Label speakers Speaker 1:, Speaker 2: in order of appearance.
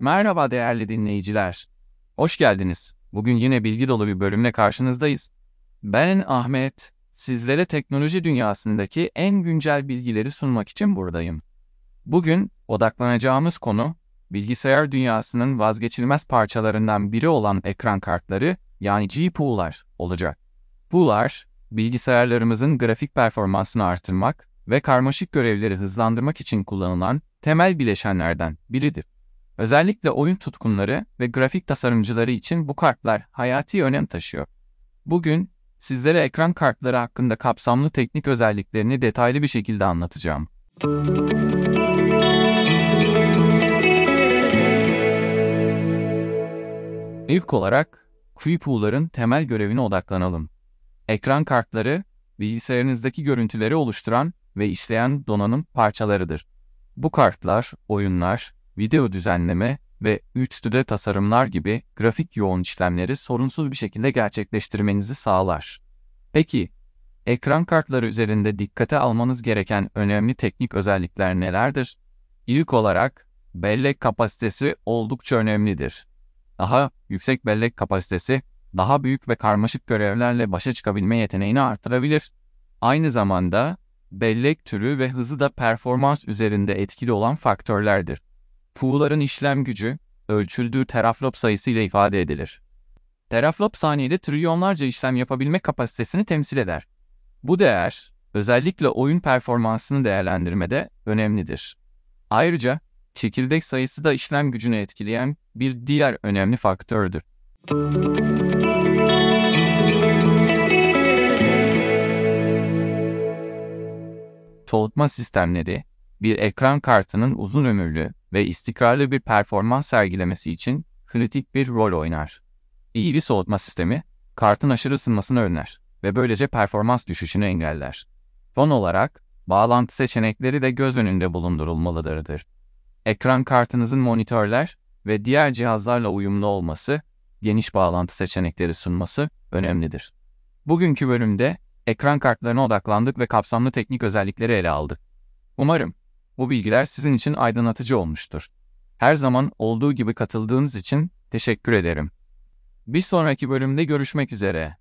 Speaker 1: Merhaba değerli dinleyiciler. Hoş geldiniz. Bugün yine bilgi dolu bir bölümle karşınızdayız. Ben Ahmet. Sizlere teknoloji dünyasındaki en güncel bilgileri sunmak için buradayım. Bugün odaklanacağımız konu bilgisayar dünyasının vazgeçilmez parçalarından biri olan ekran kartları yani GPU'lar olacak. Bu'lar bilgisayarlarımızın grafik performansını artırmak ve karmaşık görevleri hızlandırmak için kullanılan temel bileşenlerden biridir. Özellikle oyun tutkunları ve grafik tasarımcıları için bu kartlar hayati önem taşıyor. Bugün sizlere ekran kartları hakkında kapsamlı teknik özelliklerini detaylı bir şekilde anlatacağım. İlk olarak QPU'ların temel görevine odaklanalım. Ekran kartları, bilgisayarınızdaki görüntüleri oluşturan ve işleyen donanım parçalarıdır. Bu kartlar, oyunlar, video düzenleme ve 3D tasarımlar gibi grafik yoğun işlemleri sorunsuz bir şekilde gerçekleştirmenizi sağlar. Peki, ekran kartları üzerinde dikkate almanız gereken önemli teknik özellikler nelerdir? İlk olarak, bellek kapasitesi oldukça önemlidir. Daha yüksek bellek kapasitesi, daha büyük ve karmaşık görevlerle başa çıkabilme yeteneğini artırabilir. Aynı zamanda, bellek türü ve hızı da performans üzerinde etkili olan faktörlerdir. Pu'ların işlem gücü, ölçüldüğü teraflop sayısı ile ifade edilir. Teraflop saniyede trilyonlarca işlem yapabilme kapasitesini temsil eder. Bu değer, özellikle oyun performansını değerlendirmede önemlidir. Ayrıca, çekirdek sayısı da işlem gücünü etkileyen bir diğer önemli faktördür. Soğutma sistemleri, bir ekran kartının uzun ömürlü ve istikrarlı bir performans sergilemesi için kritik bir rol oynar. İyi bir soğutma sistemi, kartın aşırı ısınmasını önler ve böylece performans düşüşünü engeller. Son olarak, bağlantı seçenekleri de göz önünde bulundurulmalıdır. Ekran kartınızın monitörler ve diğer cihazlarla uyumlu olması, geniş bağlantı seçenekleri sunması önemlidir. Bugünkü bölümde ekran kartlarına odaklandık ve kapsamlı teknik özellikleri ele aldık. Umarım bu bilgiler sizin için aydınlatıcı olmuştur. Her zaman olduğu gibi katıldığınız için teşekkür ederim. Bir sonraki bölümde görüşmek üzere.